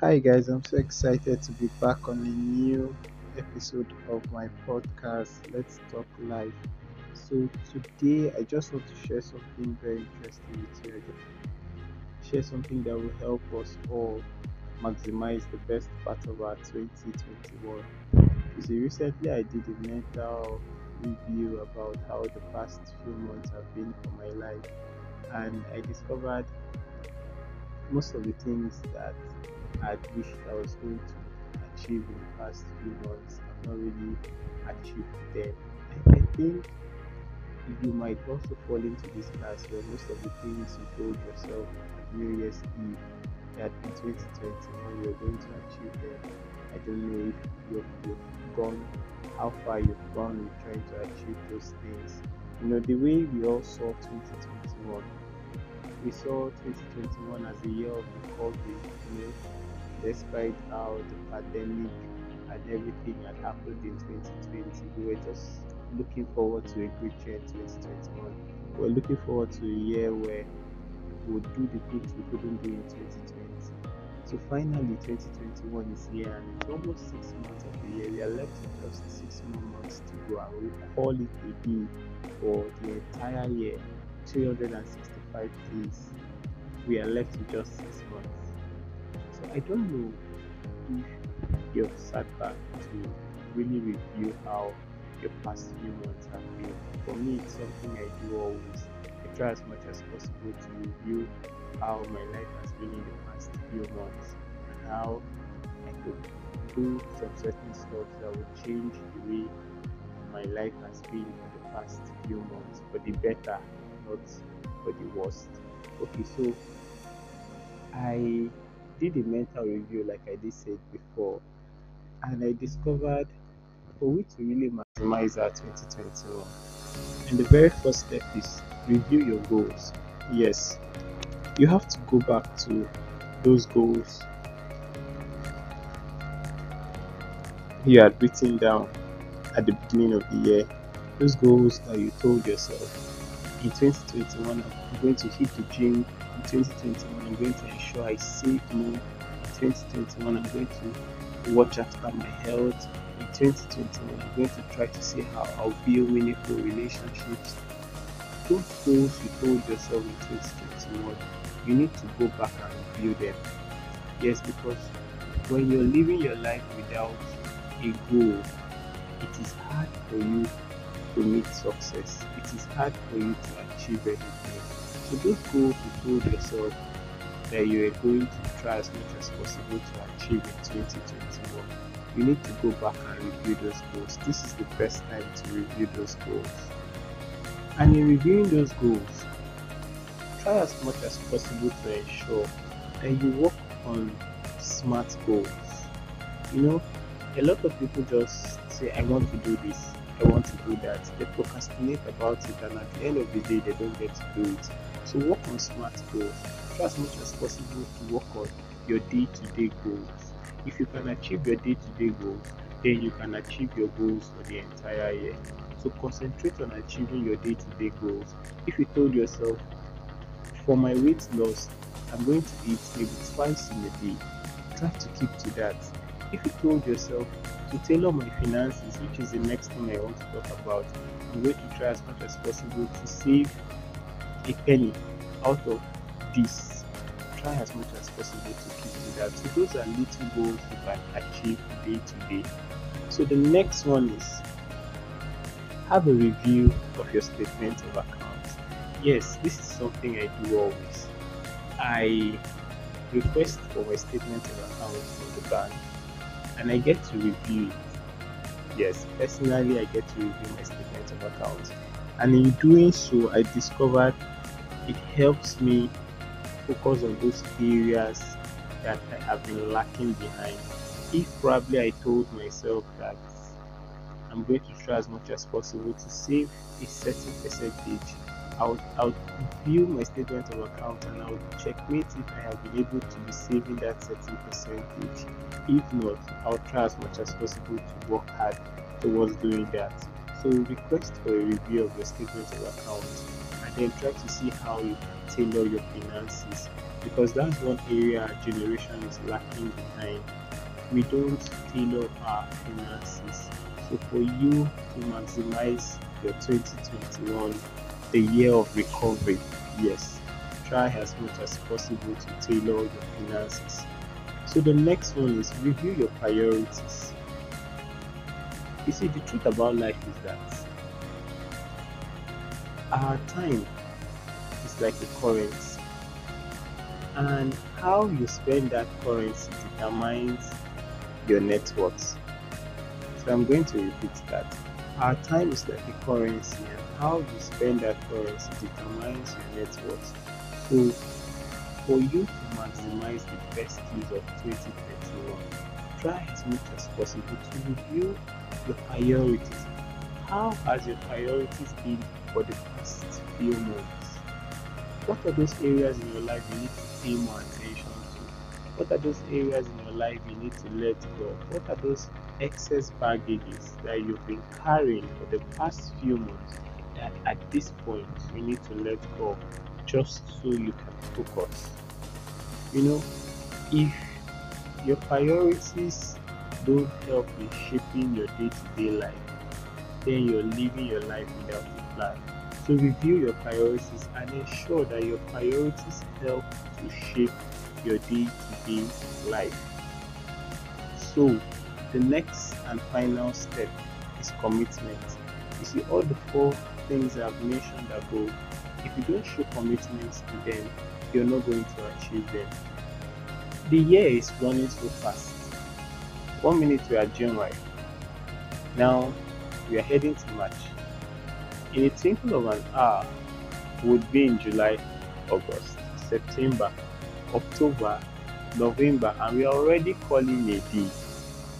Hi, guys, I'm so excited to be back on a new episode of my podcast, Let's Talk Life. So, today I just want to share something very interesting with you. Share something that will help us all maximize the best part of our 2021. You see, recently I did a mental review about how the past few months have been for my life, and I discovered most of the things that I wished I was going to achieve in the past few months. I've not really achieved them. I think you might also fall into this class where most of the things you told yourself at New Year's Eve that in 2021 you're going to achieve them. I don't know if you've, you've gone, how far you've gone in trying to achieve those things. You know, the way we all saw 2021 we saw 2021 as a year of recovery, you know, despite how the pandemic and everything had happened in 2020. We were just looking forward to a great year in 2021. We we're looking forward to a year where we would do the things we couldn't do in 2020. So finally, 2021 is here, and it's almost six months of the year. We are left with just six more months to go, and we call it a day for the entire year 365 days. We are left with just six months. So I don't know if you've sat back to really review how your past few months have been. For me, it's something I do always. I try as much as possible to review how my life has been in the past few months and how I could do some certain stuff that would change the way my life has been in the past few months for the better not for the worst. Okay, so I did a mental review, like I did said before, and I discovered for we to really maximize our 2021. And the very first step is review your goals. Yes, you have to go back to those goals you had written down at the beginning of the year, those goals that you told yourself in 2021 I'm going to hit the gym. In 2021 I'm going to ensure I save more. In 2021 I'm going to watch after my health. In 2021 I'm going to try to see how I'll build meaningful relationships. Those goals you told yourself in 2021, you need to go back and review them. Yes, because when you're living your life without a goal, it is hard for you to meet success. It is hard for you to achieve anything. So those goals you told yourself that you are going to try as much as possible to achieve in 2021, you need to go back and review those goals. This is the best time to review those goals. And in reviewing those goals, try as much as possible to ensure that you work on smart goals. You know, a lot of people just say, I want to do this, I want to do that. They procrastinate about it, and at the end of the day, they don't get to do it. So, work on smart goals. Try as much as possible to work on your day to day goals. If you can achieve your day to day goals, then you can achieve your goals for the entire year. So, concentrate on achieving your day to day goals. If you told yourself, for my weight loss, I'm going to eat maybe twice in a day, try to keep to that. If you told yourself, to tailor my finances, which is the next thing I want to talk about, I'm going to try as much as possible to save a penny out of this. Try as much as possible to keep to that. So those are little goals you can achieve day to day. So the next one is have a review of your statement of accounts. Yes, this is something I do always. I request for my statement of accounts from the bank and I get to review it. Yes, personally, I get to review my statement of account, and in doing so, I discovered it helps me focus on those areas that I have been lacking behind. If probably I told myself that I'm going to try as much as possible to save a certain percentage I'll, I'll view my statement of account and I'll checkmate if I have been able to be saving that certain percentage. If not, I'll try as much as possible to work hard towards doing that. So request for a review of your statement of account and then try to see how you tailor your finances because that's one area our generation is lacking behind. We don't tailor our finances. So for you to maximize your 2021, the year of recovery, yes, try as much as possible to tailor your finances. So the next one is review your priorities. You see, the truth about life is that our time is like a currency, and how you spend that currency determines your net worth. So I'm going to repeat that. Our time is like a currency, and how you spend that currency determines your net worth. So for you to maximize the best use of 2021, try as much as possible to review your priorities. How has your priorities been for the past few months? What are those areas in your life you need to pay more attention to? What are those areas in your life you need to let go? What are those excess baggages that you've been carrying for the past few months that at this point you need to let go just so you can focus? You know, if your priorities don't help in shaping your day-to-day life, then you're living your life without a plan. So review your priorities and ensure that your priorities help to shape your day-to-day life. So the next and final step is commitment. You see, all the four things I've mentioned above, if you don't show commitment to them, you're not going to achieve them. The year is running so fast. One minute we are January. Now we are heading to March. In a twinkle of an hour, would be in July, August, September, October, November, and we are already calling a day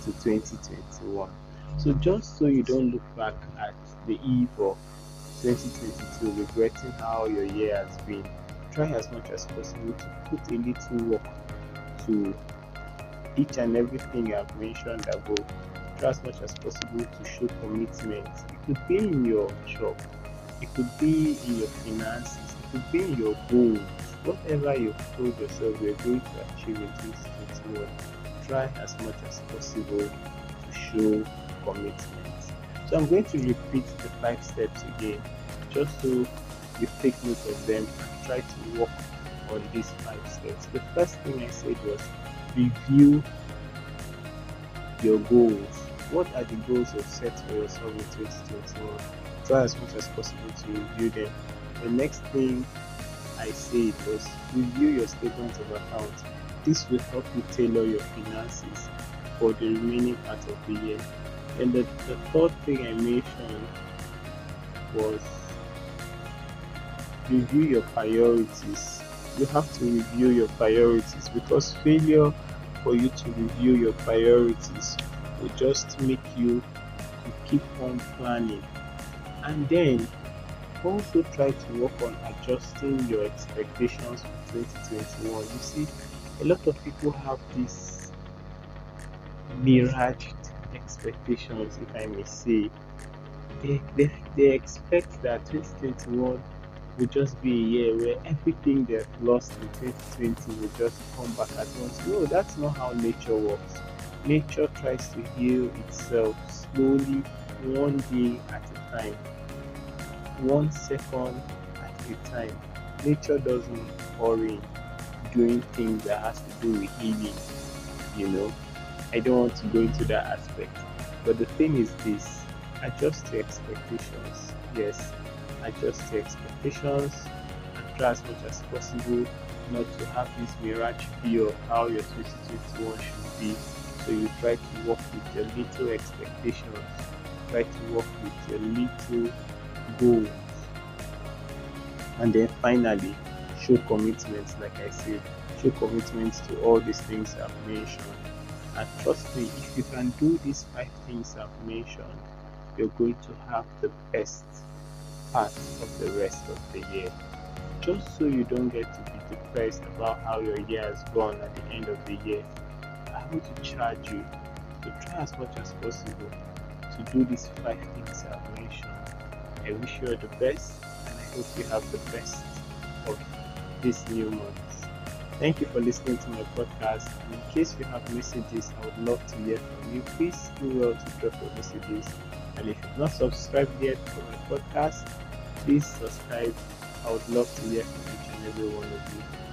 to 2021. So just so you don't look back at the eve of 2022 regretting how your year has been, try as much as possible to put a little work to each and everything I've mentioned above. Try as much as possible to show commitment. It could be in your job, it could be in your finances, it could be in your goals. Whatever you've told yourself you're going to achieve in 2021, try as much as possible to show commitment. So I'm going to repeat the five steps again, just so you take note of them and try to work on these five steps. The first thing I said was review your goals. What are the goals you've set for yourself in 2021? Try as much as possible to review them. The next thing I said was review your statement of account. This will help you tailor your finances for the remaining part of the year. And the, the third thing I mentioned was review your priorities. You have to review your priorities because failure for you to review your priorities will just make you keep on planning. And then also try to work on adjusting your expectations for 2021. You see, a lot of people have this miraged expectations, if I may say. They, they, they expect that 2021 will just be a year where everything they've lost in 2020 will just come back at once. No, that's not how nature works. Nature tries to heal itself slowly, one day at a time, one second at a time. Nature doesn't hurry doing things that has to do with healing, you know. I don't want to go into that aspect. But the thing is this adjust your expectations. Yes, adjust your expectations and try as much as possible not to have this mirage view of how your 2021 should be. So you try to work with your little expectations, try to work with your little goals, and then finally show commitment. Like I said, show commitment to all these things I've mentioned. Trust me, if you can do these five things I've mentioned, you're going to have the best part of the rest of the year. Just so you don't get to be depressed about how your year has gone at the end of the year, I want to charge you to try as much as possible to do these five things I've mentioned. I wish you all the best and I hope you have the best of this new month. Thank you for listening to my podcast. In case you have messages, I would love to hear from you. Please do well to drop your messages. And if you've not subscribed yet to my podcast, please subscribe. I would love to hear from each and every one of you.